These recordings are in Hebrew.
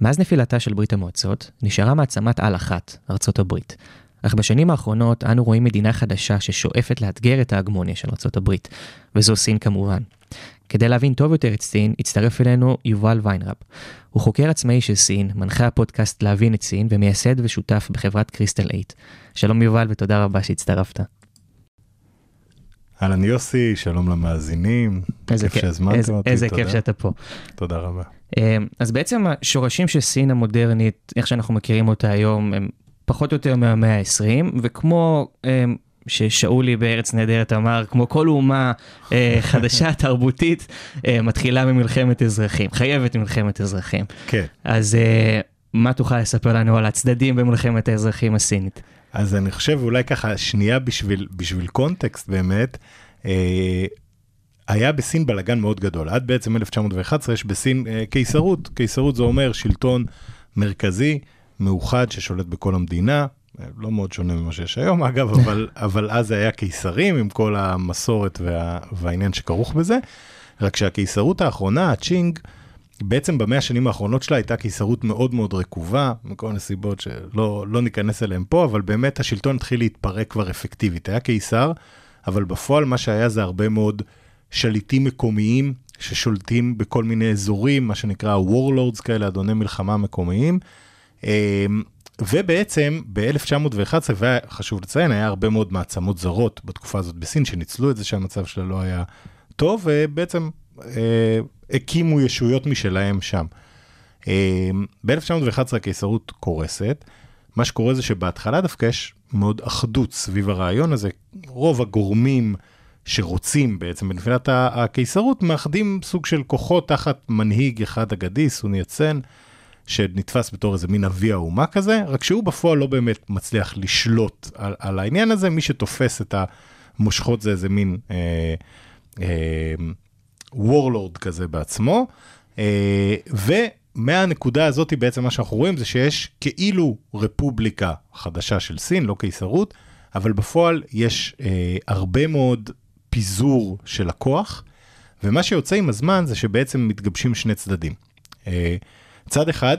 מאז נפילתה של ברית המועצות, נשארה מעצמת על אחת, ארצות הברית. אך בשנים האחרונות אנו רואים מדינה חדשה ששואפת לאתגר את ההגמוניה של ארצות הברית, וזו סין כמובן. כדי להבין טוב יותר את סין, הצטרף אלינו יובל ויינרב. הוא חוקר עצמאי של סין, מנחה הפודקאסט להבין את סין, ומייסד ושותף בחברת קריסטל 8. שלום יובל ותודה רבה שהצטרפת. אהלן יוסי, שלום למאזינים, איזה כיף שהזמנתם איזה- אותי, איזה תודה. כיף שאתה פה. תודה רבה. אמ, אז בעצם השורשים של סין המודרנית, איך שאנחנו מכירים אותה היום, הם פחות או יותר מהמאה ה-20, וכמו אמ, ששאולי בארץ נהדרת אמר, כמו כל אומה אה, חדשה תרבותית, אה, מתחילה ממלחמת אזרחים, חייבת מלחמת אזרחים. כן, אז אה, מה תוכל לספר לנו על הצדדים במלחמת האזרחים הסינית? אז אני חושב אולי ככה שנייה בשביל, בשביל קונטקסט באמת, אה, היה בסין בלאגן מאוד גדול. עד בעצם 1911 יש בסין אה, קיסרות. קיסרות זה אומר שלטון מרכזי, מאוחד, ששולט בכל המדינה. אה, לא מאוד שונה ממה שיש היום אגב, אבל, אבל אז זה היה קיסרים עם כל המסורת וה, והעניין שכרוך בזה. רק שהקיסרות האחרונה, הצ'ינג, בעצם במאה השנים האחרונות שלה הייתה קיסרות מאוד מאוד רקובה, מכל מיני סיבות שלא לא ניכנס אליהן פה, אבל באמת השלטון התחיל להתפרק כבר אפקטיבית. היה קיסר, אבל בפועל מה שהיה זה הרבה מאוד שליטים מקומיים ששולטים בכל מיני אזורים, מה שנקרא warlords כאלה, אדוני מלחמה מקומיים. אמ, ובעצם ב-1911, וחשוב לציין, היה הרבה מאוד מעצמות זרות בתקופה הזאת בסין, שניצלו את זה שהמצב שלה לא היה טוב, ובעצם אה, הקימו ישויות משלהם שם. אה, ב-1911 הקיסרות קורסת, מה שקורה זה שבהתחלה דווקא יש מאוד אחדות סביב הרעיון הזה, רוב הגורמים שרוצים בעצם בנפילת הקיסרות מאחדים סוג של כוחות תחת מנהיג אחד אגדי, סוני יצן, שנתפס בתור איזה מין אבי האומה כזה, רק שהוא בפועל לא באמת מצליח לשלוט על, על העניין הזה, מי שתופס את המושכות זה איזה מין אה, אה, וורלורד כזה בעצמו, אה, ומהנקודה הזאת בעצם מה שאנחנו רואים זה שיש כאילו רפובליקה חדשה של סין, לא קיסרות, אבל בפועל יש אה, הרבה מאוד פיזור של הכוח, ומה שיוצא עם הזמן זה שבעצם מתגבשים שני צדדים. אה, צד אחד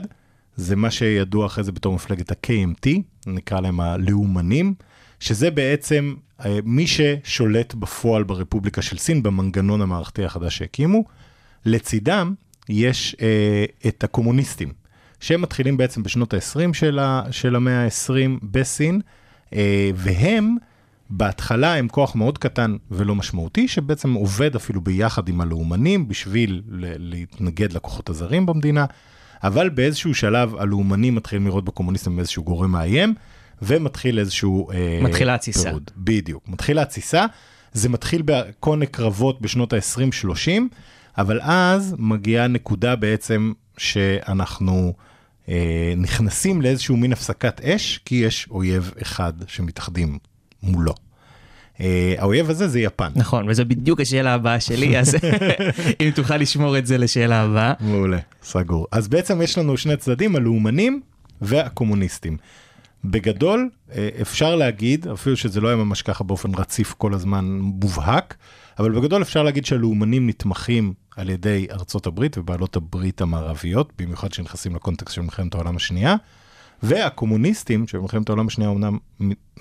זה מה שידוע אחרי זה בתור מפלגת ה-KMT, נקרא להם הלאומנים, שזה בעצם אה, מי ששולט בפועל ברפובליקה של סין, במנגנון המערכתי החדש שהקימו. לצידם יש אה, את הקומוניסטים, שהם מתחילים בעצם בשנות ה-20 של, ה- של המאה ה-20 בסין, אה, והם בהתחלה הם כוח מאוד קטן ולא משמעותי, שבעצם עובד אפילו ביחד עם הלאומנים בשביל ל- להתנגד לכוחות הזרים במדינה, אבל באיזשהו שלב הלאומנים מתחילים לראות בקומוניסטים איזשהו גורם מאיים, ומתחיל איזשהו... אה, מתחילה התסיסה. בדיוק, מתחילה התסיסה. זה מתחיל בקונה קרבות בשנות ה-20-30, אבל אז מגיעה נקודה בעצם שאנחנו אה, נכנסים לאיזשהו מין הפסקת אש, כי יש אויב אחד שמתאחדים מולו. אה, האויב הזה זה יפן. נכון, וזו בדיוק השאלה הבאה שלי, אז אם תוכל לשמור את זה לשאלה הבאה. מעולה, סגור. אז בעצם יש לנו שני צדדים, הלאומנים והקומוניסטים. בגדול, אה, אפשר להגיד, אפילו שזה לא היה ממש ככה באופן רציף כל הזמן מובהק, אבל בגדול אפשר להגיד שהלאומנים נתמכים על ידי ארצות הברית ובעלות הברית המערביות, במיוחד שנכנסים לקונטקסט של מלחמת העולם השנייה, והקומוניסטים, שבמלחמת העולם השנייה אומנם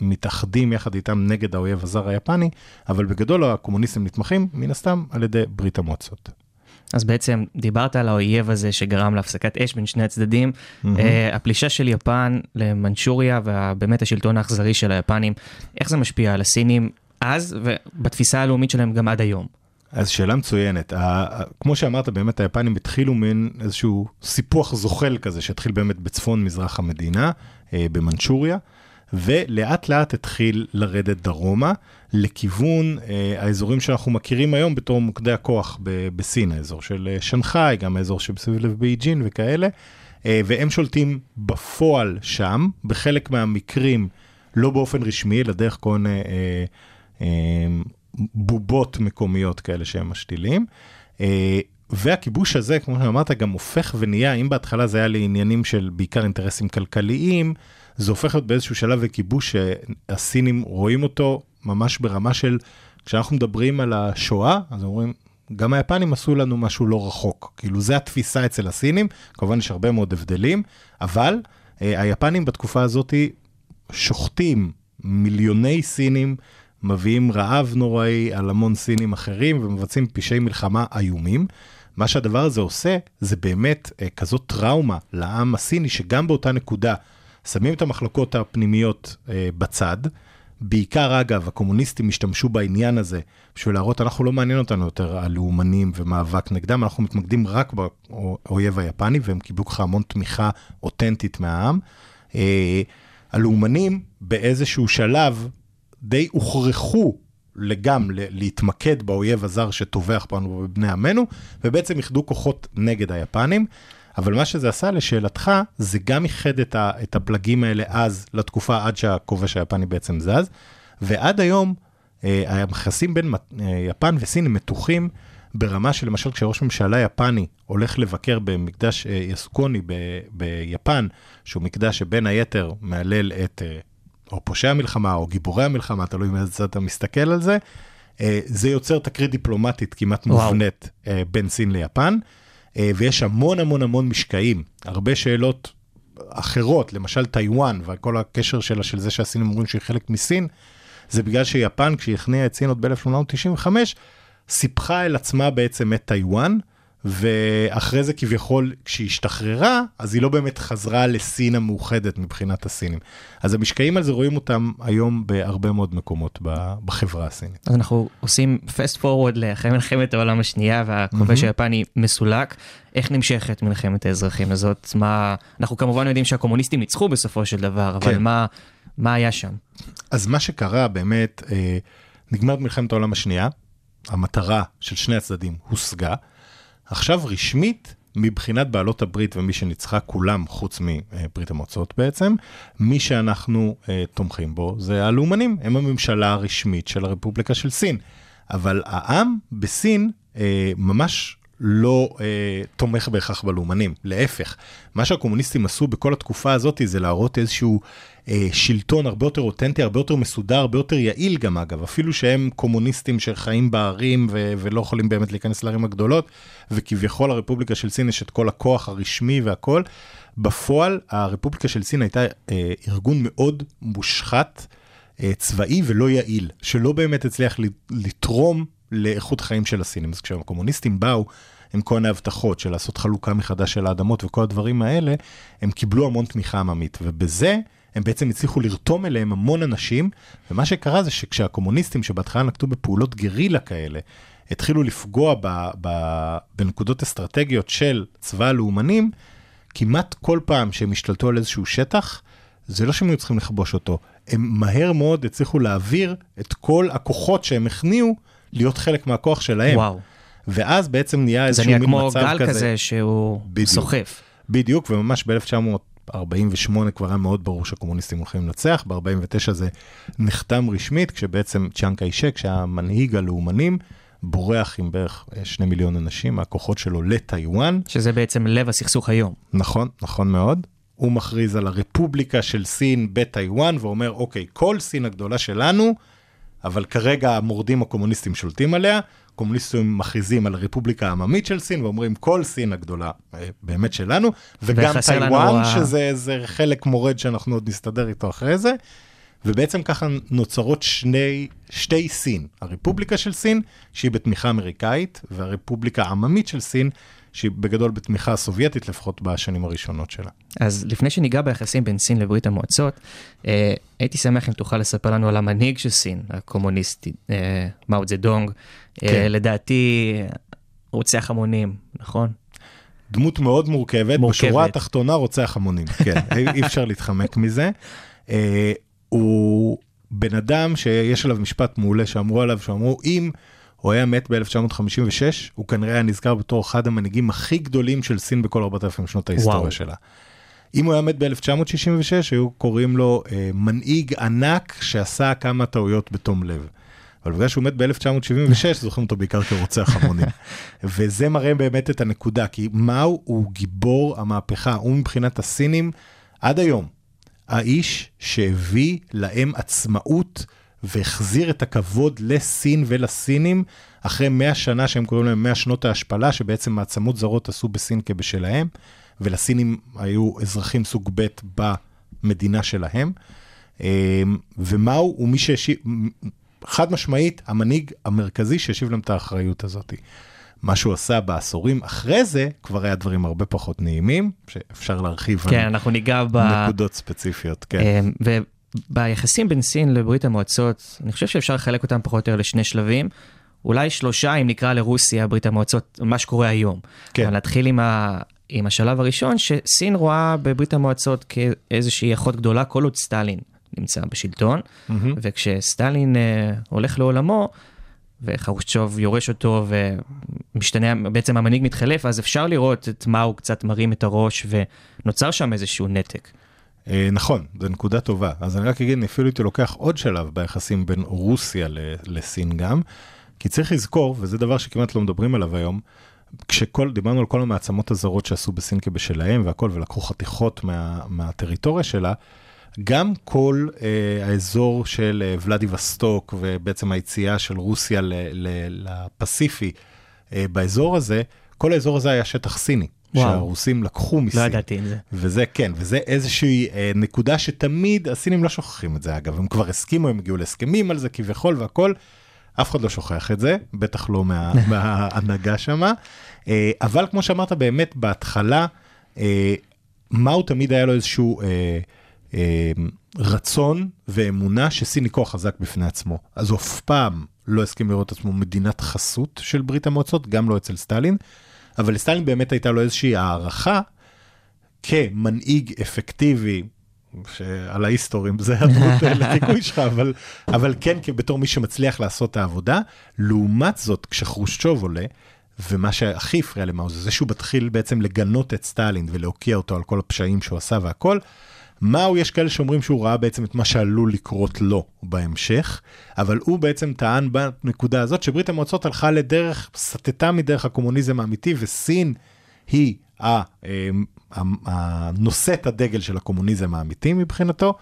מתאחדים יחד איתם נגד האויב הזר היפני, אבל בגדול הקומוניסטים נתמכים, מן הסתם, על ידי ברית המועצות. אז בעצם דיברת על האויב הזה שגרם להפסקת אש בין שני הצדדים. אה, הפלישה של יפן למנצ'וריה ובאמת השלטון האכזרי של היפנים, איך זה משפיע על הסינים אז ובתפיסה הלאומית שלהם גם עד היום? אז שאלה מצוינת. ה- כמו שאמרת, באמת היפנים התחילו מין איזשהו סיפוח זוחל כזה, שהתחיל באמת בצפון מזרח המדינה, אה, במנצ'וריה, ולאט לאט התחיל לרדת דרומה, לכיוון אה, האזורים שאנחנו מכירים היום בתור מוקדי הכוח ב- בסין, האזור של אה, שנגחאי, גם האזור שבסביב לב בייג'ין וכאלה. אה, והם שולטים בפועל שם, בחלק מהמקרים לא באופן רשמי, אלא דרך כל מיני אה, אה, בובות מקומיות כאלה שהם משתילים. אה, והכיבוש הזה, כמו שאמרת, גם הופך ונהיה, אם בהתחלה זה היה לעניינים של בעיקר אינטרסים כלכליים, זה הופך להיות באיזשהו שלב לכיבוש שהסינים רואים אותו ממש ברמה של, כשאנחנו מדברים על השואה, אז אומרים, גם היפנים עשו לנו משהו לא רחוק. כאילו, זה התפיסה אצל הסינים, כמובן יש הרבה מאוד הבדלים, אבל אה, היפנים בתקופה הזאת שוחטים מיליוני סינים, מביאים רעב נוראי על המון סינים אחרים ומבצעים פשעי מלחמה איומים. מה שהדבר הזה עושה, זה באמת אה, כזאת טראומה לעם הסיני, שגם באותה נקודה שמים את המחלוקות הפנימיות אה, בצד. בעיקר, אגב, הקומוניסטים השתמשו בעניין הזה בשביל להראות, אנחנו לא מעניין אותנו יותר הלאומנים ומאבק נגדם, אנחנו מתמקדים רק באויב היפני, והם קיבלו ככה המון תמיכה אותנטית מהעם. אה, הלאומנים באיזשהו שלב די הוכרחו לגם להתמקד באויב הזר שטובח בנו ובבני עמנו, ובעצם איחדו כוחות נגד היפנים. אבל מה שזה עשה, לשאלתך, זה גם איחד את, ה, את הפלגים האלה אז, לתקופה עד שהכובש היפני בעצם זז, ועד היום אה, היחסים בין אה, יפן וסין הם מתוחים ברמה שלמשל כשראש ממשלה יפני הולך לבקר במקדש אה, יסוקוני ב, ביפן, שהוא מקדש שבין היתר מהלל את אה, או פושעי המלחמה או גיבורי המלחמה, תלוי מאיזה צד אתה מסתכל על זה, אה, זה יוצר תקרית דיפלומטית כמעט מובנית אה, בין סין ליפן. אה, ויש המון המון המון משקעים, הרבה שאלות אחרות, למשל טיוואן וכל הקשר שלה של זה שהסינים אומרים שהיא חלק מסין, זה בגלל שיפן, כשהיא הכניעה את סין עוד ב-1895, סיפחה אל עצמה בעצם את טיוואן, ואחרי זה כביכול כשהיא השתחררה, אז היא לא באמת חזרה לסין המאוחדת מבחינת הסינים. אז המשקעים על זה רואים אותם היום בהרבה מאוד מקומות בחברה הסינית. אז אנחנו עושים fast forward לאחרי מלחמת העולם השנייה והכובש mm-hmm. היפני מסולק. איך נמשכת מלחמת האזרחים הזאת? מה, אנחנו כמובן יודעים שהקומוניסטים ניצחו בסופו של דבר, אבל כן. מה, מה היה שם? אז מה שקרה באמת, אה, נגמרת מלחמת העולם השנייה, המטרה של שני הצדדים הושגה. עכשיו רשמית, מבחינת בעלות הברית ומי שניצחה כולם, חוץ מברית המועצות בעצם, מי שאנחנו אה, תומכים בו זה הלאומנים, הם הממשלה הרשמית של הרפובליקה של סין. אבל העם בסין אה, ממש לא אה, תומך בהכרח בלאומנים, להפך. מה שהקומוניסטים עשו בכל התקופה הזאת זה להראות איזשהו אה, שלטון הרבה יותר אותנטי, הרבה יותר מסודר, הרבה יותר יעיל גם אגב, אפילו שהם קומוניסטים שחיים בערים ו- ולא יכולים באמת להיכנס לערים הגדולות, וכביכול הרפובליקה של סין יש את כל הכוח הרשמי והכל. בפועל הרפובליקה של סין הייתה אה, ארגון מאוד מושחת, אה, צבאי ולא יעיל, שלא באמת הצליח לתרום לאיכות חיים של הסינים. אז כשהקומוניסטים באו עם כל מיני הבטחות של לעשות חלוקה מחדש של האדמות וכל הדברים האלה, הם קיבלו המון תמיכה עממית, ובזה הם בעצם הצליחו לרתום אליהם המון אנשים, ומה שקרה זה שכשהקומוניסטים שבהתחלה נקטו בפעולות גרילה כאלה, התחילו לפגוע ב, ב, בנקודות אסטרטגיות של צבא הלאומנים, כמעט כל פעם שהם השתלטו על איזשהו שטח, זה לא שהם היו צריכים לכבוש אותו, הם מהר מאוד הצליחו להעביר את כל הכוחות שהם הכניעו להיות חלק מהכוח שלהם. וואו. ואז בעצם נהיה איזשהו מין מצב כזה. זה נהיה כמו גל כזה שהוא בדיוק, סוחף. בדיוק, וממש ב-1948 כבר היה מאוד ברור שהקומוניסטים הולכים לנצח, ב-49 זה נחתם רשמית, כשבעצם צ'אנק איישק, שהיה מנהיג הלאומנים, בורח עם בערך אה, שני מיליון אנשים מהכוחות שלו לטיוואן. שזה בעצם לב הסכסוך היום. נכון, נכון מאוד. הוא מכריז על הרפובליקה של סין בטיוואן ואומר, אוקיי, כל סין הגדולה שלנו, אבל כרגע המורדים הקומוניסטים שולטים עליה, קומוניסטים מכריזים על הרפובליקה העממית של סין ואומרים כל סין הגדולה אה, באמת שלנו, וגם טיוואן, לנו... שזה חלק מורד שאנחנו עוד נסתדר איתו אחרי זה. ובעצם ככה נוצרות שני, שתי סין, הרפובליקה של סין, שהיא בתמיכה אמריקאית, והרפובליקה העממית של סין, שהיא בגדול בתמיכה סובייטית לפחות בשנים הראשונות שלה. אז לפני שניגע ביחסים בין סין לברית המועצות, אה, הייתי שמח אם תוכל לספר לנו על המנהיג של סין, הקומוניסטי, אה, מאו דונג. אה, כן. לדעתי, רוצח המונים, נכון? דמות מאוד מורכבת, מורכבת. בשורה התחתונה רוצח המונים, כן, אי אפשר להתחמק מזה. אה, הוא בן אדם שיש עליו משפט מעולה שאמרו עליו, שאמרו, אם הוא היה מת ב-1956, הוא כנראה היה נזכר בתור אחד המנהיגים הכי גדולים של סין בכל 4,000 שנות ההיסטוריה וואו. שלה. אם הוא היה מת ב-1966, היו קוראים לו אה, מנהיג ענק שעשה כמה טעויות בתום לב. אבל בגלל שהוא מת ב-1976, זוכרים אותו בעיקר כרוצח המונים. וזה מראה באמת את הנקודה, כי מאו הוא גיבור המהפכה, הוא מבחינת הסינים, עד היום, האיש שהביא להם עצמאות והחזיר את הכבוד לסין ולסינים, אחרי 100 שנה שהם קוראים להם 100 שנות ההשפלה, שבעצם מעצמות זרות עשו בסין כבשלהם, ולסינים היו אזרחים סוג ב' במדינה שלהם. אמ, ומאו הוא מי שהשיב, חד משמעית, המנהיג המרכזי שהשיב להם את האחריות הזאת. מה שהוא עשה בעשורים אחרי זה, כבר היה דברים הרבה פחות נעימים, שאפשר להרחיב כן, אנחנו ניגע ב... נקודות ספציפיות, כן. אמ, וביחסים בין סין לברית המועצות, אני חושב שאפשר לחלק אותם פחות או יותר לשני שלבים. אולי שלושה, אם נקרא לרוסיה, ברית המועצות, מה שקורה היום. כן. אבל נתחיל עם, ה... עם השלב הראשון, שסין רואה בברית המועצות כאיזושהי אחות גדולה, כל עוד סטלין נמצא בשלטון, מהמם. וכשסטלין אה, הולך לעולמו, וחרושצ'וב יורש אותו ומשתנה, בעצם המנהיג מתחלף, אז אפשר לראות את מה הוא קצת מרים את הראש, ונוצר שם איזשהו נתק. אה, נכון, זו נקודה טובה. אז אני רק אגיד, אפילו הייתי לוקח עוד שלב ביחסים בין רוסיה לסין גם, כי צריך לזכור, וזה דבר שכמעט לא מדברים עליו היום, כשכל, דיברנו על כל המעצמות הזרות שעשו בסין כבשלהם והכל, ולקחו חתיכות מה, מהטריטוריה שלה, גם כל אה, האזור של אה, ולדיווסטוק ובעצם היציאה של רוסיה ל, ל, לפסיפי אה, באזור הזה, כל האזור הזה היה שטח סיני, וואו. שהרוסים לקחו מסין. לא ידעתי את זה. וזה כן, וזה איזושהי אה, נקודה שתמיד, הסינים לא שוכחים את זה אגב, הם כבר הסכימו, הם הגיעו להסכמים על זה כביכול והכל, אף אחד לא שוכח את זה, בטח לא מה, מההנהגה שמה. אה, אבל כמו שאמרת, באמת בהתחלה, אה, מאו תמיד היה לו איזשהו אה, רצון ואמונה שסין היא כוח חזק בפני עצמו. אז אף פעם לא הסכים לראות את עצמו מדינת חסות של ברית המועצות, גם לא אצל סטלין, אבל לסטלין באמת הייתה לו איזושהי הערכה כמנהיג אפקטיבי, שעל ההיסטורים זה הדמות לחיקוי שלך, אבל, אבל כן בתור מי שמצליח לעשות את העבודה. לעומת זאת, כשחרושצ'וב עולה, ומה שהכי הפריע למאו זה זה שהוא מתחיל בעצם לגנות את סטלין ולהוקיע אותו על כל הפשעים שהוא עשה והכל. מאו יש כאלה שאומרים שהוא ראה בעצם את מה שעלול לקרות לו בהמשך, אבל הוא בעצם טען בנקודה הזאת שברית המועצות הלכה לדרך, סטתה מדרך הקומוניזם האמיתי, וסין היא ה- אמ, הנושאת הדגל של הקומוניזם האמיתי מבחינתו,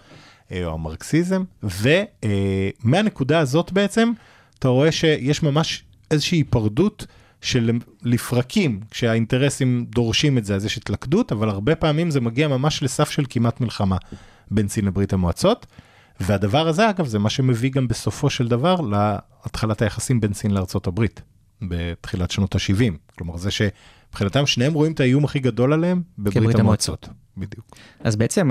אה, או המרקסיזם, ומהנקודה הזאת בעצם, אתה רואה שיש ממש איזושהי היפרדות של לפרקים, כשהאינטרסים דורשים את זה, אז יש התלכדות, אבל הרבה פעמים זה מגיע ממש לסף של כמעט מלחמה בין סין לברית המועצות. והדבר הזה, אגב, זה מה שמביא גם בסופו של דבר להתחלת היחסים בין סין לארצות הברית, בתחילת שנות ה-70. כלומר, זה שמבחינתם שניהם רואים את האיום הכי גדול עליהם בברית כברית המועצות. בדיוק. אז בעצם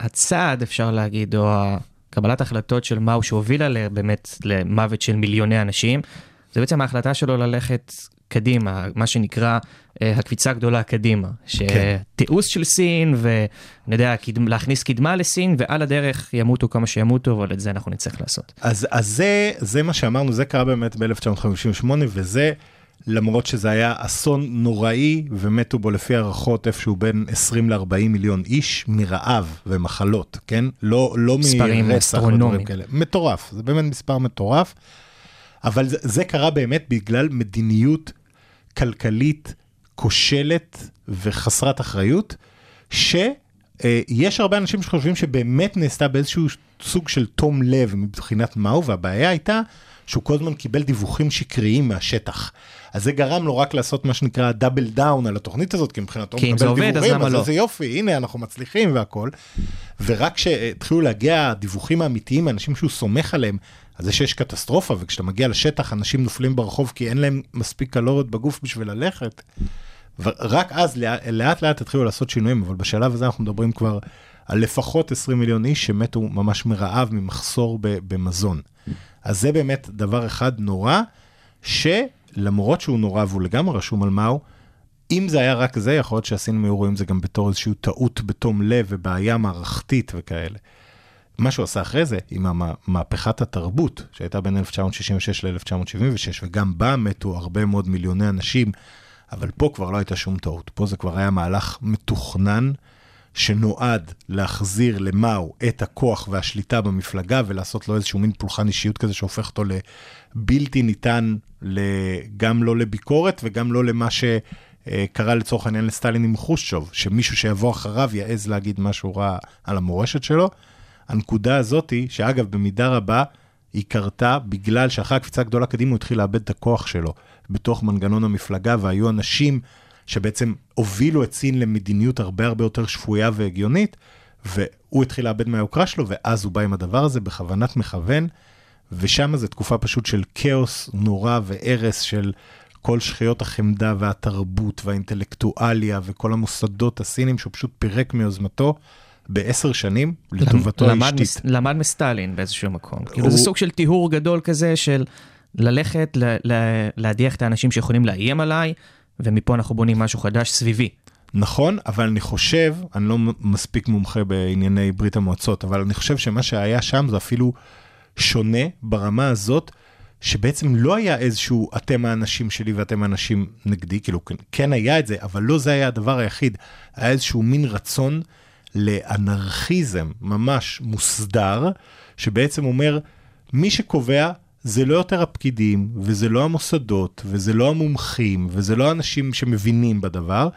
הצעד, אפשר להגיד, או קבלת החלטות של מאו שהובילה ל- באמת למוות של מיליוני אנשים, זה בעצם ההחלטה שלו ללכת קדימה, מה שנקרא אה, הקפיצה הגדולה קדימה. שתיעוש של סין, ואני יודע, קד... להכניס קדמה לסין, ועל הדרך ימותו כמה שימותו, אבל את זה אנחנו נצטרך לעשות. אז, אז זה, זה מה שאמרנו, זה קרה באמת ב-1958, וזה למרות שזה היה אסון נוראי, ומתו בו לפי הערכות איפשהו בין 20 ל-40 מיליון איש מרעב ומחלות, כן? לא, לא מרצח. ודברים כאלה. מטורף, זה באמת מספר מטורף. אבל זה, זה קרה באמת בגלל מדיניות כלכלית כושלת וחסרת אחריות, שיש הרבה אנשים שחושבים שבאמת נעשתה באיזשהו סוג של תום לב מבחינת מאו, והבעיה הייתה שהוא כל הזמן קיבל דיווחים שקריים מהשטח. אז זה גרם לו רק לעשות מה שנקרא double down על התוכנית הזאת, כי מבחינתו הוא כי אם זה מקבל עובד, אז דיווחים, למה אז לא? איזה יופי, הנה אנחנו מצליחים והכל. ורק כשהתחילו להגיע הדיווחים האמיתיים מאנשים שהוא סומך עליהם, על זה שיש קטסטרופה, וכשאתה מגיע לשטח אנשים נופלים ברחוב כי אין להם מספיק קלוריות בגוף בשביל ללכת. ורק אז לאט לאט, לאט התחילו לעשות שינויים, אבל בשלב הזה אנחנו מדברים כבר על לפחות 20 מיליון איש שמתו ממש מרעב, ממחסור במזון. אז זה באמת דבר אחד נורא, שלמרות שהוא נורא והוא לגמרי רשום על מהו, אם זה היה רק זה, יכול להיות שהסינים היו רואים זה גם בתור איזושהי טעות בתום לב ובעיה מערכתית וכאלה. מה שהוא עשה אחרי זה, עם מהפכת התרבות, שהייתה בין 1966 ל-1976, וגם בה מתו הרבה מאוד מיליוני אנשים, אבל פה כבר לא הייתה שום טעות. פה זה כבר היה מהלך מתוכנן, שנועד להחזיר למאו את הכוח והשליטה במפלגה, ולעשות לו איזשהו מין פולחן אישיות כזה שהופך אותו לבלתי ניתן, גם לא לביקורת וגם לא למה שקרה לצורך העניין לסטלין עם חושצ'וב, שמישהו שיבוא אחריו יעז להגיד משהו רע על המורשת שלו. הנקודה הזאתי, שאגב, במידה רבה, היא קרתה בגלל שאחרי הקפיצה הגדולה קדימה הוא התחיל לאבד את הכוח שלו בתוך מנגנון המפלגה, והיו אנשים שבעצם הובילו את סין למדיניות הרבה הרבה יותר שפויה והגיונית, והוא התחיל לאבד מהיוקרה שלו, ואז הוא בא עם הדבר הזה בכוונת מכוון, ושם זו תקופה פשוט של כאוס נורא והרס של כל שכיות החמדה והתרבות והאינטלקטואליה וכל המוסדות הסינים שהוא פשוט פירק מיוזמתו בעשר שנים לטובתו האשתית. למד מסטלין באיזשהו מקום. כאילו זה סוג של טיהור גדול כזה של ללכת, להדיח את האנשים שיכולים לאיים עליי, ומפה אנחנו בונים משהו חדש סביבי. נכון, אבל אני חושב, אני לא מספיק מומחה בענייני ברית המועצות, אבל אני חושב שמה שהיה שם זה אפילו שונה ברמה הזאת, שבעצם לא היה איזשהו אתם האנשים שלי ואתם האנשים נגדי, כאילו כן- כן היה את זה, אבל לא זה היה הדבר היחיד. היה איזשהו מין רצון לאנרכיזם ממש מוסדר, שבעצם אומר, מי שקובע זה לא יותר הפקידים, וזה לא המוסדות, וזה לא המומחים, וזה לא האנשים שמבינים בדבר,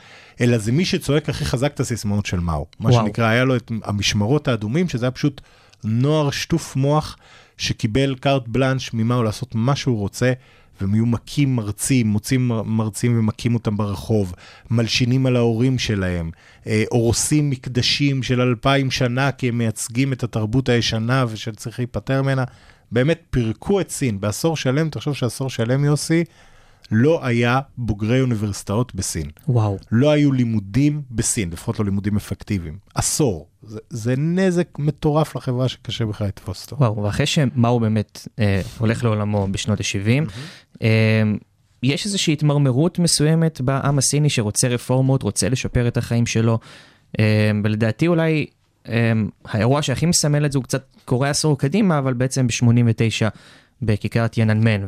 אלא זה מי שצועק הכי חזק את הסיסמאות של מאו. מה וואו. שנקרא, היה לו את המשמרות האדומים, שזה היה פשוט נוער שטוף מוח, שקיבל קארט בלאנש ממאו לעשות מה שהוא רוצה, והם היו מכים מרצים, מוצאים מר- מרצים ומכים אותם ברחוב, מלשינים על ההורים שלהם, אה, הורסים מקדשים של אלפיים שנה כי הם מייצגים את התרבות הישנה ושצריך להיפטר ממנה. באמת פירקו את סין בעשור שלם, תחשוב שעשור שלם יוסי, לא היה בוגרי אוניברסיטאות בסין. וואו. לא היו לימודים בסין, לפחות לא לימודים אפקטיביים. עשור. זה, זה נזק מטורף לחברה שקשה בכלל לתפוס אותו. וואו, ואחרי שמאו באמת אה, הולך לעולמו בשנות ה-70, אה, יש איזושהי התמרמרות מסוימת בעם הסיני שרוצה רפורמות, רוצה לשפר את החיים שלו, אה, ולדעתי אולי אה, האירוע שהכי מסמל את זה הוא קצת קורה עשור קדימה, אבל בעצם ב-89 בכיכר טיאננמן,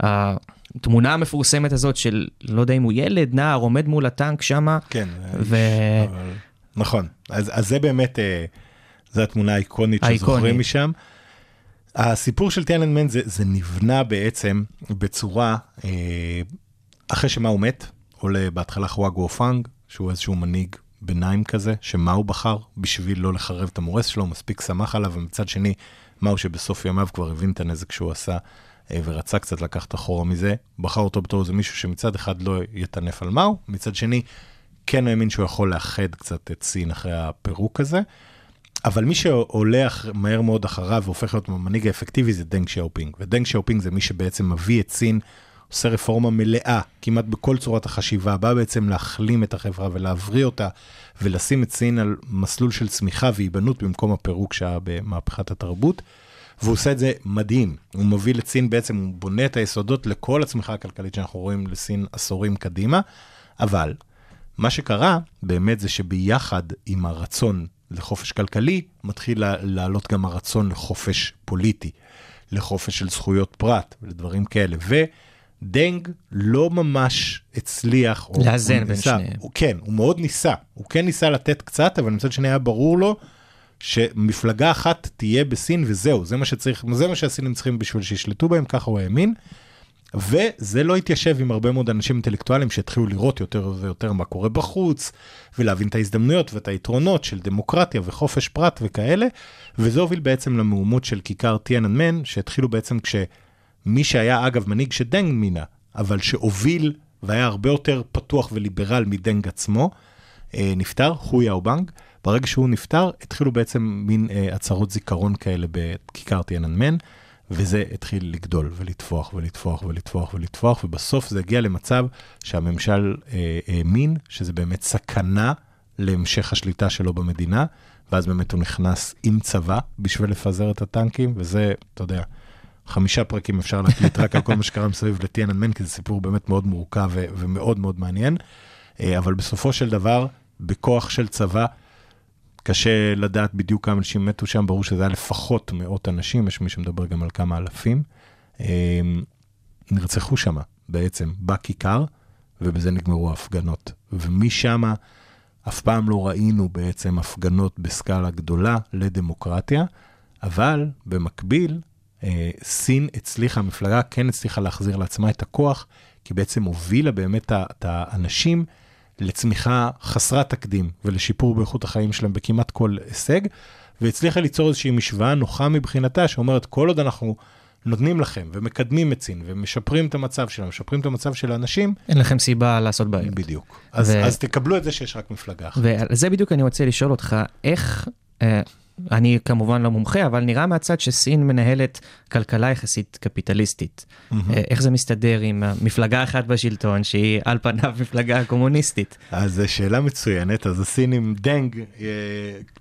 והתמונה המפורסמת הזאת של, לא יודע אם הוא ילד, נער, עומד מול הטנק שמה, כן, ו- אבל... נכון. אז, אז זה באמת, אה, זו התמונה האיקונית. שזוכרים משם. הסיפור של טיאננמן זה, זה נבנה בעצם בצורה, אה, אחרי שמאו מת, עולה בהתחלה חואה גואופנג, שהוא איזשהו מנהיג ביניים כזה, שמאו בחר בשביל לא לחרב את המורשת שלו, מספיק סמך עליו, ומצד שני, מאו שבסוף ימיו כבר הבין את הנזק שהוא עשה, אה, ורצה קצת לקחת אחורה מזה, בחר אותו בתור איזה מישהו שמצד אחד לא יטנף על מאו, מצד שני, כן האמין שהוא יכול לאחד קצת את סין אחרי הפירוק הזה. אבל מי שעולה אח... מהר מאוד אחריו והופך להיות המנהיג האפקטיבי זה דנג שאופינג. ודנג שאופינג זה מי שבעצם מביא את סין, עושה רפורמה מלאה כמעט בכל צורת החשיבה, בא בעצם להחלים את החברה ולהבריא אותה ולשים את סין על מסלול של צמיחה והיבנות במקום הפירוק שהיה במהפכת התרבות. והוא עושה את זה מדהים, הוא מוביל את סין בעצם, הוא בונה את היסודות לכל הצמיחה הכלכלית שאנחנו רואים לסין עשורים קדימה, אבל מה שקרה באמת זה שביחד עם הרצון לחופש כלכלי, מתחיל לעלות גם הרצון לחופש פוליטי, לחופש של זכויות פרט ולדברים כאלה. ודנג לא ממש הצליח, לאזן בין שניהם. הוא כן, הוא מאוד ניסה. הוא כן ניסה לתת קצת, אבל מצד שני היה ברור לו שמפלגה אחת תהיה בסין וזהו, זה מה שצריך, זה מה שהסינים צריכים בשביל שישלטו בהם, ככה הוא האמין. וזה לא התיישב עם הרבה מאוד אנשים אינטלקטואלים שהתחילו לראות יותר ויותר מה קורה בחוץ, ולהבין את ההזדמנויות ואת היתרונות של דמוקרטיה וחופש פרט וכאלה, וזה הוביל בעצם למהומות של כיכר טיאננמן, שהתחילו בעצם כשמי שהיה אגב מנהיג שדנג מינה, אבל שהוביל והיה הרבה יותר פתוח וליברל מדנג עצמו, אה, נפטר, חו יאובנג. ברגע שהוא נפטר, התחילו בעצם מין אה, הצהרות זיכרון כאלה בכיכר טיאננמן, וזה התחיל לגדול ולטפוח ולטפוח ולטפוח ולטפוח, ובסוף זה הגיע למצב שהממשל אה, האמין שזה באמת סכנה להמשך השליטה שלו במדינה, ואז באמת הוא נכנס עם צבא בשביל לפזר את הטנקים, וזה, אתה יודע, חמישה פרקים אפשר להקליט רק על כל מה שקרה מסביב לטיאננמן, כי זה סיפור באמת מאוד מורכב ו- ומאוד מאוד מעניין. אה, אבל בסופו של דבר, בכוח של צבא, קשה לדעת בדיוק כמה אנשים מתו שם, ברור שזה היה לפחות מאות אנשים, יש מי שמדבר גם על כמה אלפים. אה, נרצחו שם בעצם בכיכר, ובזה נגמרו ההפגנות. ומשם אף פעם לא ראינו בעצם הפגנות בסקאלה גדולה לדמוקרטיה, אבל במקביל, אה, סין הצליחה, המפלגה כן הצליחה להחזיר לעצמה את הכוח, כי בעצם הובילה באמת את האנשים לצמיחה חסרת תקדים ולשיפור באיכות החיים שלהם בכמעט כל הישג, והצליחה ליצור איזושהי משוואה נוחה מבחינתה, שאומרת, כל עוד אנחנו נותנים לכם ומקדמים את סין ומשפרים את המצב שלהם, משפרים את המצב של האנשים, אין לכם סיבה לעשות בעיות. בדיוק. אז, ו- אז תקבלו את זה שיש רק מפלגה אחת. ועל זה בדיוק אני רוצה לשאול אותך, איך, אה, אני כמובן לא מומחה, אבל נראה מהצד שסין מנהלת כלכלה יחסית קפיטליסטית. אה, איך זה מסתדר עם מפלגה אחת בשלטון, שהיא על פניו מפלגה קומוניסטית? אז שאלה מצוינת, אז הסינים דנג אה,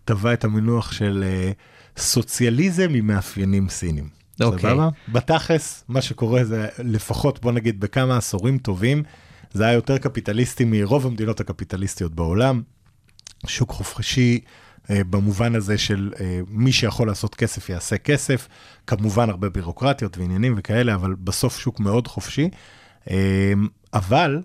טבע את המינוח של אה, סוציאליזם עם מאפיינים סינים. אוקיי. סבבה? בתכלס, מה שקורה זה לפחות, בוא נגיד, בכמה עשורים טובים, זה היה יותר קפיטליסטי מרוב המדינות הקפיטליסטיות בעולם. שוק חופשי במובן הזה של אה, מי שיכול לעשות כסף יעשה כסף, כמובן הרבה בירוקרטיות ועניינים וכאלה, אבל בסוף שוק מאוד חופשי. אה, אבל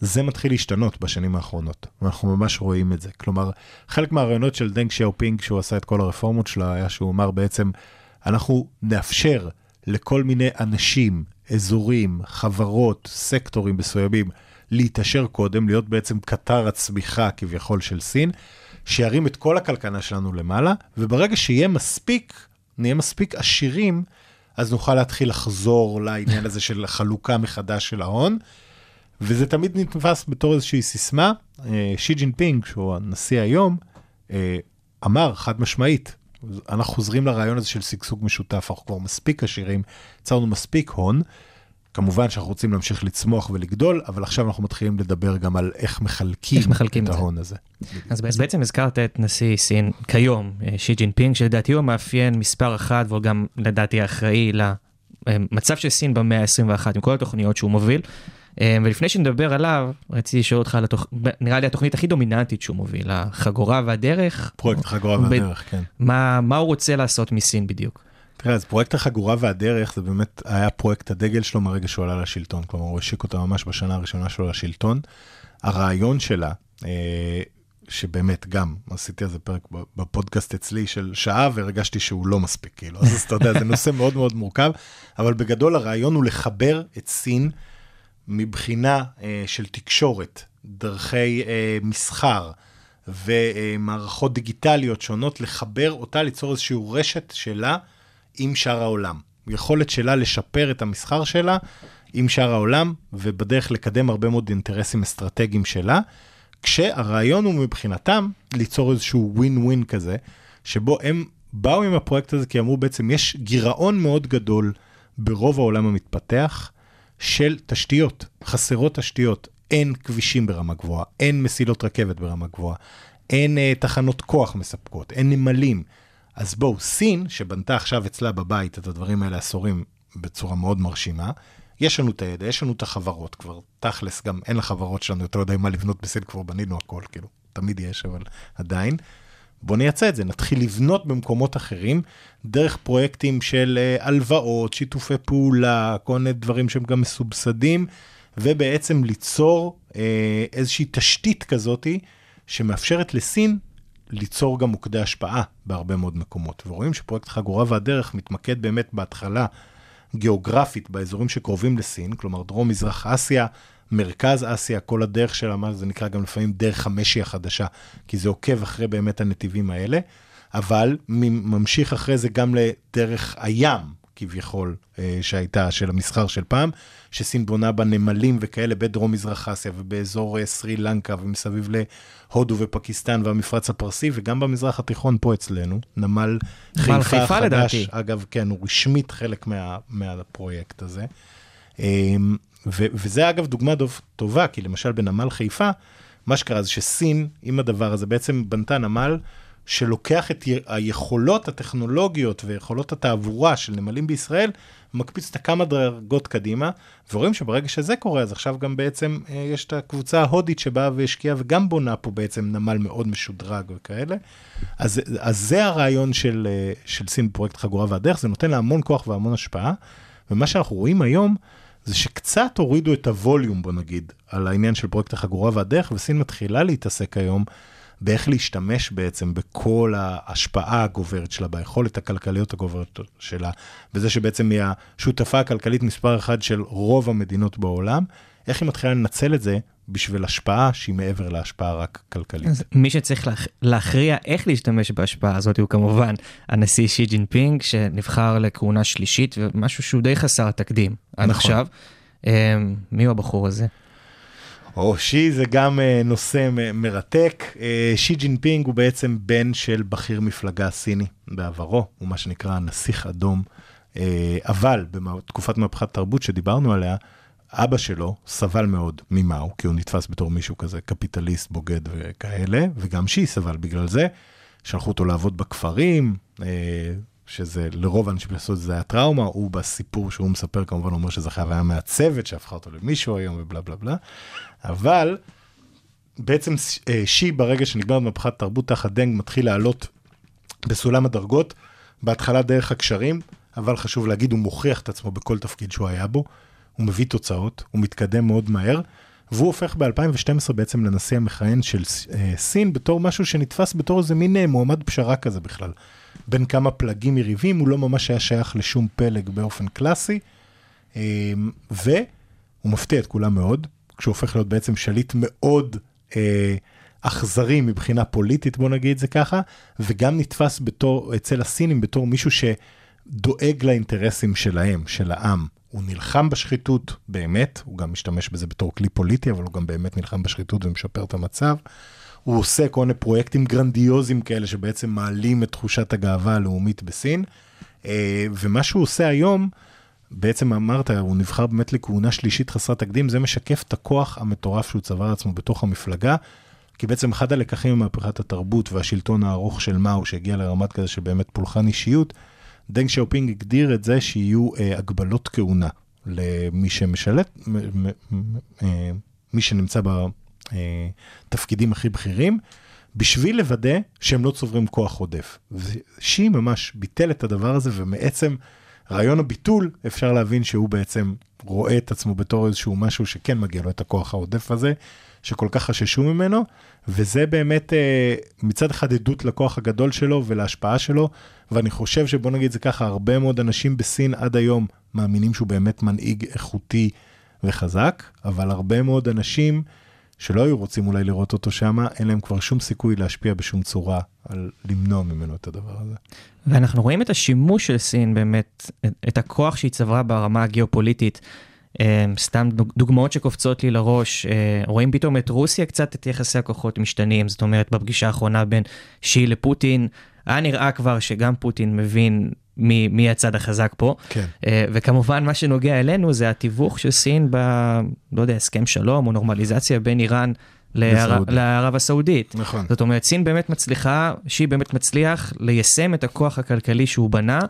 זה מתחיל להשתנות בשנים האחרונות, ואנחנו ממש רואים את זה. כלומר, חלק מהרעיונות של דנג שאופינג, שהוא עשה את כל הרפורמות שלו, היה שהוא אמר בעצם, אנחנו נאפשר לכל מיני אנשים, אזורים, חברות, סקטורים מסוימים, להתעשר קודם, להיות בעצם קטר הצמיחה כביכול של סין, שירים את כל הכלכלה שלנו למעלה, וברגע שיהיה מספיק, נהיה מספיק עשירים, אז נוכל להתחיל לחזור לעניין הזה של חלוקה מחדש של ההון. וזה תמיד נתפס בתור איזושהי סיסמה. אה, שי ג'ינפינג, שהוא הנשיא היום, אה, אמר חד משמעית, אנחנו חוזרים לרעיון הזה של שגשוג משותף, אנחנו כבר מספיק עשירים, יצרנו מספיק הון. כמובן שאנחנו רוצים להמשיך לצמוח ולגדול, אבל עכשיו אנחנו מתחילים לדבר גם על איך מחלקים, איך מחלקים את. ההון הזה. אז בעצם, בעצם הזכרת את נשיא סין כיום, אה, שי ג'ינפינג, שלדעתי הוא המאפיין מספר אחת, והוא גם לדעתי האחראי למצב של סין במאה ה-21, עם כל התוכניות שהוא מוביל. אה, ולפני שנדבר עליו, רציתי לשאול אותך על התוכ... נראה לי התוכנית הכי דומיננטית שהוא מוביל, החגורה והדרך. פרויקט חגורה ב- והדרך, כן. מה, מה הוא רוצה לעשות מסין בדיוק? תראה, אז פרויקט החגורה והדרך זה באמת היה פרויקט הדגל שלו מהרגע שהוא עלה לשלטון, כלומר הוא השיק אותה ממש בשנה הראשונה שלו לשלטון. הרעיון שלה, אה, שבאמת גם עשיתי על זה פרק בפודקאסט אצלי של שעה והרגשתי שהוא לא מספיק, כאילו, אז אתה יודע, זה נושא מאוד מאוד מורכב, אבל בגדול הרעיון הוא לחבר את סין מבחינה אה, של תקשורת, דרכי אה, מסחר ומערכות דיגיטליות שונות, לחבר אותה, ליצור איזושהי רשת שלה עם שאר העולם. יכולת שלה לשפר את המסחר שלה עם שאר העולם, ובדרך לקדם הרבה מאוד אינטרסים אסטרטגיים שלה, כשהרעיון הוא מבחינתם ליצור איזשהו ווין ווין כזה, שבו הם באו עם הפרויקט הזה כי אמרו בעצם יש גירעון מאוד גדול ברוב העולם המתפתח של תשתיות, חסרות תשתיות. אין כבישים ברמה גבוהה, אין מסילות רכבת ברמה גבוהה, אין אה, תחנות כוח מספקות, אין נמלים. אז בואו, סין, שבנתה עכשיו אצלה בבית את הדברים האלה עשורים בצורה מאוד מרשימה, יש לנו את הידע, יש לנו את החברות כבר, תכלס גם אין לחברות שלנו יותר יודעים מה לבנות בסין, כבר בנינו הכל, כאילו, תמיד יש, אבל עדיין. בוא נייצא את זה, נתחיל לבנות במקומות אחרים, דרך פרויקטים של אה, הלוואות, שיתופי פעולה, כל מיני דברים שהם גם מסובסדים, ובעצם ליצור אה, איזושהי תשתית כזאתי, שמאפשרת לסין ליצור גם מוקדי השפעה בהרבה מאוד מקומות. ורואים שפרויקט חגורה והדרך מתמקד באמת בהתחלה גיאוגרפית באזורים שקרובים לסין, כלומר דרום-מזרח אסיה, מרכז אסיה, כל הדרך שלה, מה זה נקרא גם לפעמים דרך המשי החדשה, כי זה עוקב אחרי באמת הנתיבים האלה, אבל ממשיך אחרי זה גם לדרך הים, כביכול, אה, שהייתה של המסחר של פעם, שסין בונה בנמלים וכאלה בדרום-מזרח אסיה ובאזור אה, סרי לנקה ומסביב להודו ופקיסטן והמפרץ הפרסי, וגם במזרח התיכון פה אצלנו, נמל חיפה, חיפה חדש, לדעתי. אגב, כן, הוא רשמית חלק מה, מהפרויקט הזה. אמ, ו- וזה אגב דוגמה דוב, טובה, כי למשל בנמל חיפה, מה שקרה זה שסין עם הדבר הזה בעצם בנתה נמל שלוקח את היכולות הטכנולוגיות ויכולות התעבורה של נמלים בישראל, ומקפיץ אותה כמה דרגות קדימה, ורואים שברגע שזה קורה, אז עכשיו גם בעצם אה, יש את הקבוצה ההודית שבאה והשקיעה וגם בונה פה בעצם נמל מאוד משודרג וכאלה. אז, אז זה הרעיון של, אה, של סין בפרויקט חגורה והדרך, זה נותן לה המון כוח והמון השפעה, ומה שאנחנו רואים היום, זה שקצת הורידו את הווליום, בוא נגיד, על העניין של פרויקט החגורה והדרך, וסין מתחילה להתעסק היום באיך להשתמש בעצם בכל ההשפעה הגוברת שלה, ביכולת הכלכליות הגוברת שלה, וזה שבעצם היא השותפה הכלכלית מספר אחת של רוב המדינות בעולם, איך היא מתחילה לנצל את זה בשביל השפעה שהיא מעבר להשפעה רק כלכלית. אז מי שצריך להכ- להכריע איך להשתמש בהשפעה הזאת הוא כמובן הנשיא שי ג'ינפינג, שנבחר לכהונה שלישית, ומשהו שהוא די חסר תקדים עד נכון עכשיו. אמ, מי הוא הבחור הזה? או שי זה גם אה, נושא מרתק. אה, שי ג'ינפינג הוא בעצם בן של בכיר מפלגה סיני בעברו, הוא מה שנקרא נסיך אדום. אה, אבל בתקופת מהפכת תרבות שדיברנו עליה, אבא שלו סבל מאוד ממאו, כי הוא נתפס בתור מישהו כזה קפיטליסט, בוגד וכאלה, וגם שי סבל בגלל זה. שלחו אותו לעבוד בכפרים, שזה לרוב האנשים לעשות את זה היה טראומה, הוא בסיפור שהוא מספר כמובן אומר שזה חוויה מעצבת שהפכה אותו למישהו היום ובלה בלה בלה, אבל בעצם אה, שי ברגע שנגמר מהפכת תרבות תחת דנג מתחיל לעלות בסולם הדרגות, בהתחלה דרך הקשרים, אבל חשוב להגיד הוא מוכיח את עצמו בכל תפקיד שהוא היה בו, הוא מביא תוצאות, הוא מתקדם מאוד מהר, והוא הופך ב-2012 בעצם לנשיא המכהן של אה, סין בתור משהו שנתפס בתור איזה מין אה, מועמד פשרה כזה בכלל. בין כמה פלגים יריבים, הוא לא ממש היה שייך לשום פלג באופן קלאסי, אה, והוא מפתיע את כולם מאוד, כשהוא הופך להיות בעצם שליט מאוד אה, אכזרי מבחינה פוליטית, בוא נגיד את זה ככה, וגם נתפס בתור, אצל הסינים בתור מישהו שדואג לאינטרסים שלהם, של העם. הוא נלחם בשחיתות באמת, הוא גם משתמש בזה בתור כלי פוליטי, אבל הוא גם באמת נלחם בשחיתות ומשפר את המצב. הוא עושה כל מיני פרויקטים גרנדיוזיים כאלה שבעצם מעלים את תחושת הגאווה הלאומית בסין. אה, ומה שהוא עושה היום, בעצם אמרת, הוא נבחר באמת לכהונה שלישית חסרת תקדים, זה משקף את הכוח המטורף שהוא צבר לעצמו בתוך המפלגה. כי בעצם אחד הלקחים ממהפכת התרבות והשלטון הארוך של מאו, שהגיע לרמת כזה של באמת פולחן אישיות, דנג שאופינג הגדיר את זה שיהיו אה, הגבלות כהונה למי שמשלט, מ- מ- מ- אה, מי שנמצא בתפקידים הכי בכירים, בשביל לוודא שהם לא צוברים כוח עודף. שי ממש ביטל את הדבר הזה, ומעצם רעיון הביטול, אפשר להבין שהוא בעצם רואה את עצמו בתור איזשהו משהו שכן מגיע לו את הכוח העודף הזה, שכל כך חששו ממנו, וזה באמת אה, מצד אחד עדות לכוח הגדול שלו ולהשפעה שלו, ואני חושב שבוא נגיד זה ככה, הרבה מאוד אנשים בסין עד היום מאמינים שהוא באמת מנהיג איכותי וחזק, אבל הרבה מאוד אנשים שלא היו רוצים אולי לראות אותו שם, אין להם כבר שום סיכוי להשפיע בשום צורה על למנוע ממנו את הדבר הזה. ואנחנו רואים את השימוש של סין באמת, את- הכוח שהיא צברה ברמה הגיאופוליטית. אה, סתם דוג- דוגמאות שקופצות לי לראש, אה, רואים פתאום את רוסיה קצת את יחסי הכוחות משתנים, זאת אומרת בפגישה האחרונה בין שי לפוטין, היה נראה כבר שגם פוטין מבין מי, מי הצד החזק פה. כן. אה, וכמובן מה שנוגע אלינו זה התיווך של סין ב... לא יודע, הסכם שלום או נורמליזציה בין איראן לערב, הסעודית. נכון. זאת אומרת, סין באמת מצליחה, שהיא באמת מצליח ליישם את הכוח הכלכלי שהוא בנה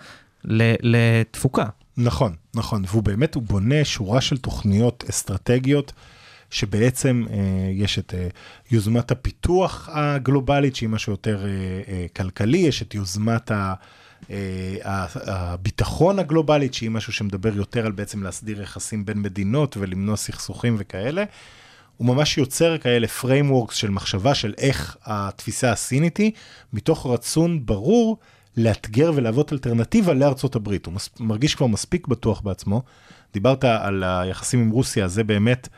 לתפוקה. נכון, נכון, והוא באמת, הוא בונה שורה של תוכניות אסטרטגיות, שבעצם אה, יש את אה, יוזמת הפיתוח הגלובלית, שהיא משהו יותר אה, כלכלי, יש את יוזמת ה... הביטחון הגלובלית, שהיא משהו שמדבר יותר על בעצם להסדיר יחסים בין מדינות ולמנוע סכסוכים וכאלה. הוא ממש יוצר כאלה frameworks של מחשבה של איך התפיסה הסינית היא, מתוך רצון ברור לאתגר ולהוות אלטרנטיבה לארצות הברית. הוא מרגיש כבר מספיק בטוח בעצמו. דיברת על היחסים עם רוסיה, זה באמת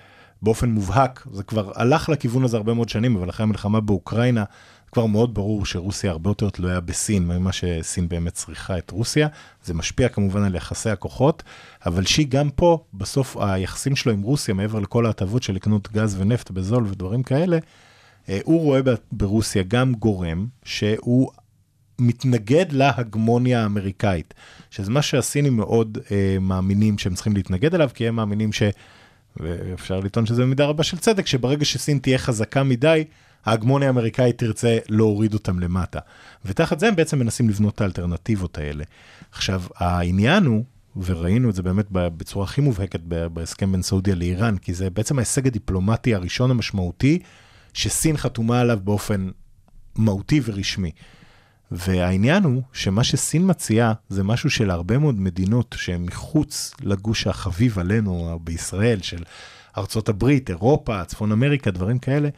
באופן מובהק, זה כבר הלך לכיוון הזה הרבה מאוד שנים, אבל אחרי המלחמה באוקראינה, כבר מאוד ברור שרוסיה הרבה יותר תלויה בסין ממה שסין באמת צריכה את רוסיה. זה משפיע כמובן על יחסי הכוחות, אבל שהיא גם פה, בסוף היחסים שלו עם רוסיה, מעבר לכל ההטבות של לקנות גז ונפט בזול ודברים כאלה, אה, הוא רואה ברוסיה גם גורם שהוא מתנגד להגמוניה האמריקאית, שזה מה שהסינים מאוד אה, מאמינים שהם צריכים להתנגד אליו, כי הם מאמינים ש... ואפשר לטעון שזה במידה רבה של צדק, שברגע שסין תהיה חזקה מדי, ההגמוניה האמריקאית תרצה להוריד אותם למטה. ותחת זה הם בעצם מנסים לבנות את האלטרנטיבות האלה. עכשיו, העניין הוא, וראינו את זה באמת בצורה הכי מובהקת בהסכם בין סעודיה לאיראן, כי זה בעצם ההישג הדיפלומטי הראשון המשמעותי, שסין חתומה עליו באופן מהותי ורשמי. והעניין הוא שמה שסין מציעה זה משהו של הרבה מאוד מדינות שהן מחוץ לגוש החביב עלינו בישראל, של ארצות הברית, אירופה, צפון אמריקה, דברים כאלה.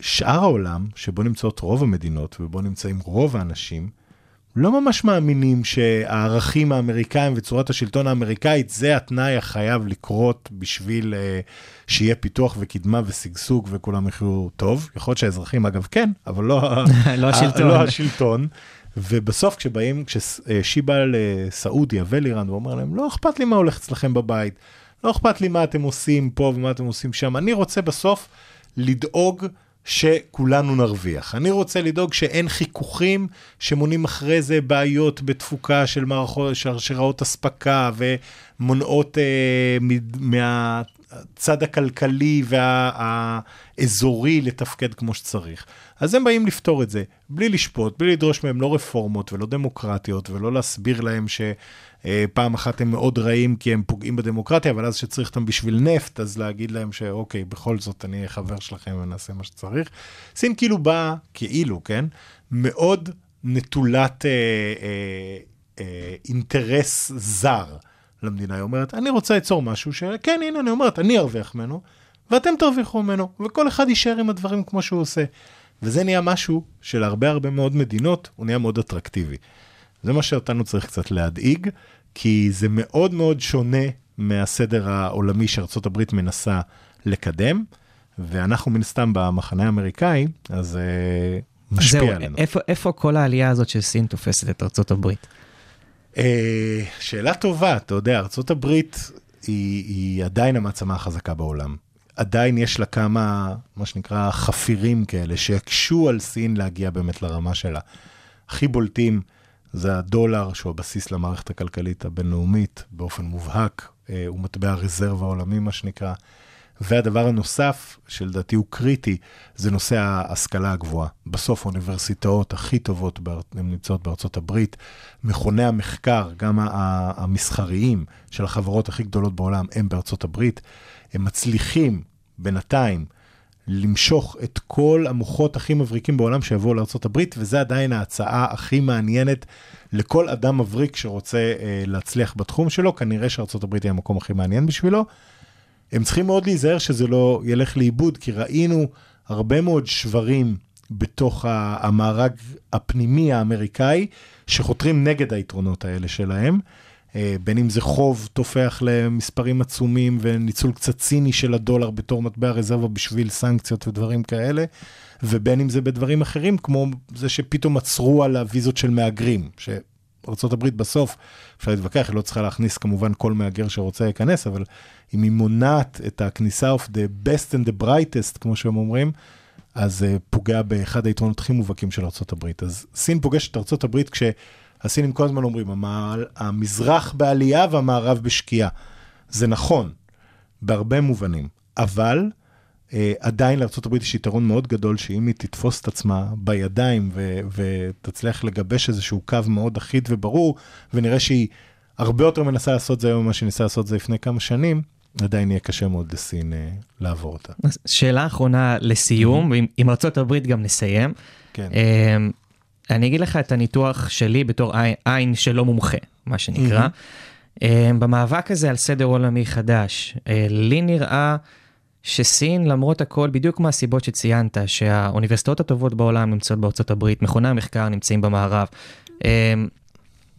שאר העולם, שבו נמצאות רוב המדינות ובו נמצאים רוב האנשים, לא ממש מאמינים שהערכים האמריקאים וצורת השלטון האמריקאית זה התנאי החייב לקרות בשביל uh, שיהיה פיתוח וקדמה ושגשוג וכולם יחיו טוב. יכול להיות שהאזרחים אגב כן, אבל לא, לא השלטון. לא השלטון. ובסוף כשבאים, כששי בא לסעודיה ולאיראן ואומר להם, לא אכפת לי מה הולך אצלכם בבית, לא אכפת לי מה אתם עושים פה ומה אתם עושים שם, אני רוצה בסוף לדאוג שכולנו נרוויח. אני רוצה לדאוג שאין חיכוכים שמונים אחרי זה בעיות בתפוקה של מערכות, שרשראות אספקה ומונעות אה, מהצד הכלכלי והאזורי לתפקד כמו שצריך. אז הם באים לפתור את זה, בלי לשפוט, בלי לדרוש מהם לא רפורמות ולא דמוקרטיות, ולא להסביר להם שפעם אחת הם מאוד רעים כי הם פוגעים בדמוקרטיה, אבל אז שצריך אותם בשביל נפט, אז להגיד להם שאוקיי, בכל זאת אני אהיה חבר שלכם ונעשה מה שצריך. סין כאילו באה, כאילו, כן? מאוד נטולת אה, אה, אה, אינטרס זר למדינה. היא אומרת, אני רוצה ליצור משהו שכן, הנה, אני אומרת, אני ארוויח ממנו, ואתם תרוויחו ממנו, וכל אחד יישאר עם הדברים כמו שהוא עושה. וזה נהיה משהו שלהרבה הרבה מאוד מדינות הוא נהיה מאוד אטרקטיבי. זה מה שאותנו צריך קצת להדאיג, כי זה מאוד מאוד שונה מהסדר העולמי שארצות הברית מנסה לקדם, ואנחנו מן סתם במחנה האמריקאי, אז uh, משפיע זהו, עלינו. איפה, איפה כל העלייה הזאת של סין תופסת את ארצות הברית? Uh, שאלה טובה, אתה יודע, ארצות הברית היא, היא עדיין המעצמה החזקה בעולם. עדיין יש לה כמה, מה שנקרא, חפירים כאלה, שיקשו על סין להגיע באמת לרמה שלה. הכי בולטים זה הדולר, שהוא הבסיס למערכת הכלכלית הבינלאומית, באופן מובהק, אה, הוא מטבע הרזרבה העולמי, מה שנקרא. והדבר הנוסף, שלדעתי הוא קריטי, זה נושא ההשכלה הגבוהה. בסוף האוניברסיטאות הכי טובות הן נמצאות בארצות הברית. מכוני המחקר, גם המסחריים של החברות הכי גדולות בעולם, הם בארצות הברית. הם מצליחים בינתיים למשוך את כל המוחות הכי מבריקים בעולם שיבואו לארה"ב, וזה עדיין ההצעה הכי מעניינת לכל אדם מבריק שרוצה אה, להצליח בתחום שלו, כנראה שארה"ב היא המקום הכי מעניין בשבילו. הם צריכים מאוד להיזהר שזה לא ילך לאיבוד, כי ראינו הרבה מאוד שברים בתוך המארג הפנימי האמריקאי, שחותרים נגד היתרונות האלה שלהם. בין אם זה חוב תופח למספרים עצומים וניצול קצת ציני של הדולר בתור מטבע רזרבה בשביל סנקציות ודברים כאלה, ובין אם זה בדברים אחרים, כמו זה שפתאום עצרו על הוויזות של מהגרים, שארה"ב בסוף, אפשר להתווכח, היא לא צריכה להכניס כמובן כל מהגר שרוצה להיכנס, אבל אם היא מונעת את הכניסה of the best and the brightest, כמו שהם אומרים, אז זה פוגע באחד היתרונות הכי מובהקים של ארה"ב. אז סין פוגשת את ארה"ב כש... הסינים כל הזמן אומרים, המזרח בעלייה והמערב בשקיעה. זה נכון, בהרבה מובנים, אבל עדיין לארה"ב יש יתרון מאוד גדול שאם היא תתפוס את עצמה בידיים ו- ותצליח לגבש איזשהו קו מאוד אחיד וברור, ונראה שהיא הרבה יותר מנסה לעשות זה היום ממה שניסה לעשות זה לפני כמה שנים, עדיין יהיה קשה מאוד לסין אה, לעבור אותה. שאלה אחרונה לסיום, mm-hmm. ועם ארה"ב גם נסיים. כן. אה, אני אגיד לך את הניתוח שלי בתור עין, עין שלא מומחה, מה שנקרא. Mm-hmm. במאבק הזה על סדר עולמי חדש, אה, לי נראה שסין, למרות הכל, בדיוק מהסיבות שציינת, שהאוניברסיטאות הטובות בעולם נמצאות בארצות הברית, מכוני המחקר נמצאים במערב. אה,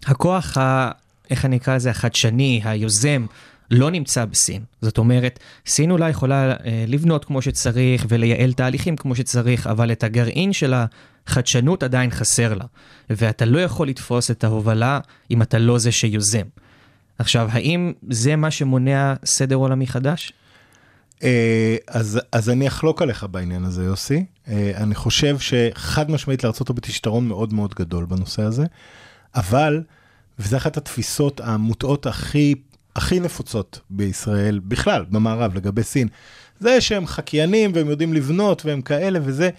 הכוח, ה, איך אני אקרא לזה, החדשני, היוזם, לא נמצא בסין. זאת אומרת, סין אולי יכולה אה, לבנות כמו שצריך ולייעל תהליכים כמו שצריך, אבל את הגרעין של החדשנות עדיין חסר לה. ואתה לא יכול לתפוס את ההובלה אם אתה לא זה שיוזם. עכשיו, האם זה מה שמונע סדר עולמי חדש? אה, אז, אז אני אחלוק עליך בעניין הזה, יוסי. אה, אני חושב שחד משמעית לארה"ב יש יתרון מאוד מאוד גדול בנושא הזה, אבל, וזו אחת התפיסות המוטעות הכי הכי נפוצות בישראל, בכלל, במערב, לגבי סין, זה שהם חקיינים והם יודעים לבנות והם כאלה וזה,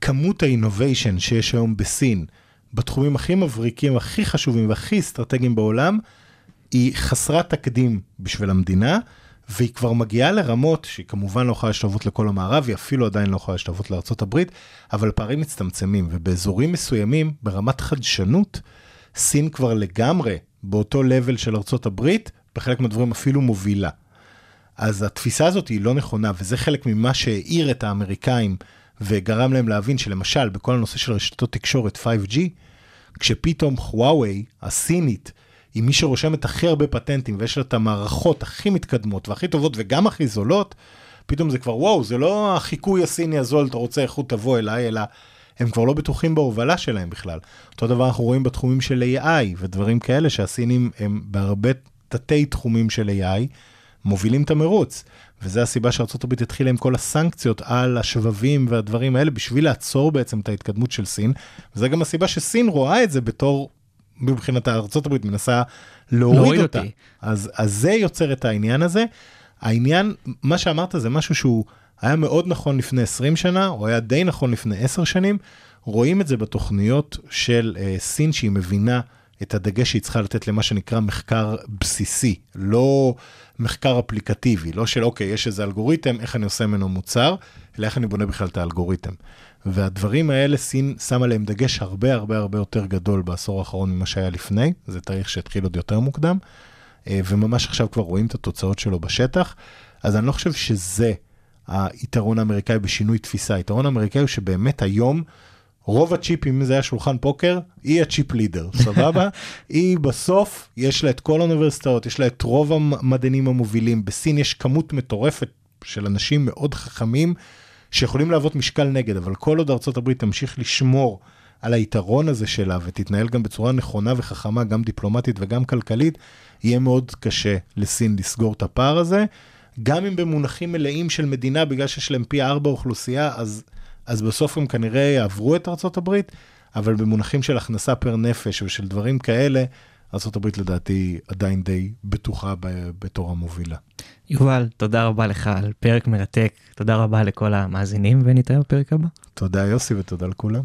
כמות האינוביישן שיש היום בסין, בתחומים הכי מבריקים, הכי חשובים והכי אסטרטגיים בעולם, היא חסרת תקדים בשביל המדינה, והיא כבר מגיעה לרמות שהיא כמובן לא יכולה להשתוות לכל המערב, היא אפילו עדיין לא יכולה להשתוות לארה"ב, אבל פערים מצטמצמים, ובאזורים מסוימים, ברמת חדשנות, סין כבר לגמרי באותו לבל של ארה"ב, בחלק מהדברים אפילו מובילה. אז התפיסה הזאת היא לא נכונה, וזה חלק ממה שהעיר את האמריקאים וגרם להם להבין שלמשל בכל הנושא של רשתות תקשורת 5G, כשפתאום חוואווי הסינית היא מי שרושמת הכי הרבה פטנטים ויש לה את המערכות הכי מתקדמות והכי טובות וגם הכי זולות, פתאום זה כבר וואו, זה לא החיקוי הסיני הזול, אתה רוצה איכות תבוא אליי, אלא הם כבר לא בטוחים בהובלה שלהם בכלל. אותו דבר אנחנו רואים בתחומים של AI ודברים כאלה שהסינים הם בהרבה תתי תחומים של AI, מובילים את המרוץ. וזה הסיבה שארה"ב התחילה עם כל הסנקציות על השבבים והדברים האלה בשביל לעצור בעצם את ההתקדמות של סין. וזה גם הסיבה שסין רואה את זה בתור, מבחינת ארה"ב מנסה להוריד להוריד אותה. אותי. אז, אז זה יוצר את העניין הזה. העניין, מה שאמרת זה משהו שהוא היה מאוד נכון לפני 20 שנה, או היה די נכון לפני 10 שנים. רואים את זה בתוכניות של uh, סין שהיא מבינה את הדגש שהיא צריכה לתת למה שנקרא מחקר בסיסי, לא מחקר אפליקטיבי, לא של אוקיי, יש איזה אלגוריתם, איך אני עושה ממנו מוצר, אלא איך אני בונה בכלל את האלגוריתם. והדברים האלה, סין שמה להם דגש הרבה הרבה הרבה יותר גדול בעשור האחרון ממה שהיה לפני, זה תאריך שהתחיל עוד יותר מוקדם, אה, וממש עכשיו כבר רואים את התוצאות שלו בשטח, אז אני לא חושב שזה היתרון האמריקאי בשינוי תפיסה, היתרון האמריקאי הוא שבאמת היום, רוב הצ'יפים, אם זה היה שולחן פוקר, היא הצ'יפ לידר, סבבה? היא בסוף, יש לה את כל האוניברסיטאות, יש לה את רוב המדענים המובילים. בסין יש כמות מטורפת של אנשים מאוד חכמים שיכולים להוות משקל נגד, אבל כל עוד ארה"ב תמשיך לשמור על היתרון הזה שלה ותתנהל גם בצורה נכונה וחכמה, גם דיפלומטית וגם כלכלית, יהיה מאוד קשה לסין לסגור את הפער הזה. גם אם במונחים מלאים של מדינה, בגלל שיש להם פי ארבע אוכלוסייה, אז, אז בסוף הם כנראה יעברו את ארצות הברית, אבל במונחים של הכנסה פר נפש ושל דברים כאלה, הברית לדעתי עדיין די בטוחה בתור המובילה. יובל, תודה רבה לך על פרק מרתק, תודה רבה לכל המאזינים ונתראה בפרק הבא. תודה יוסי ותודה לכולם.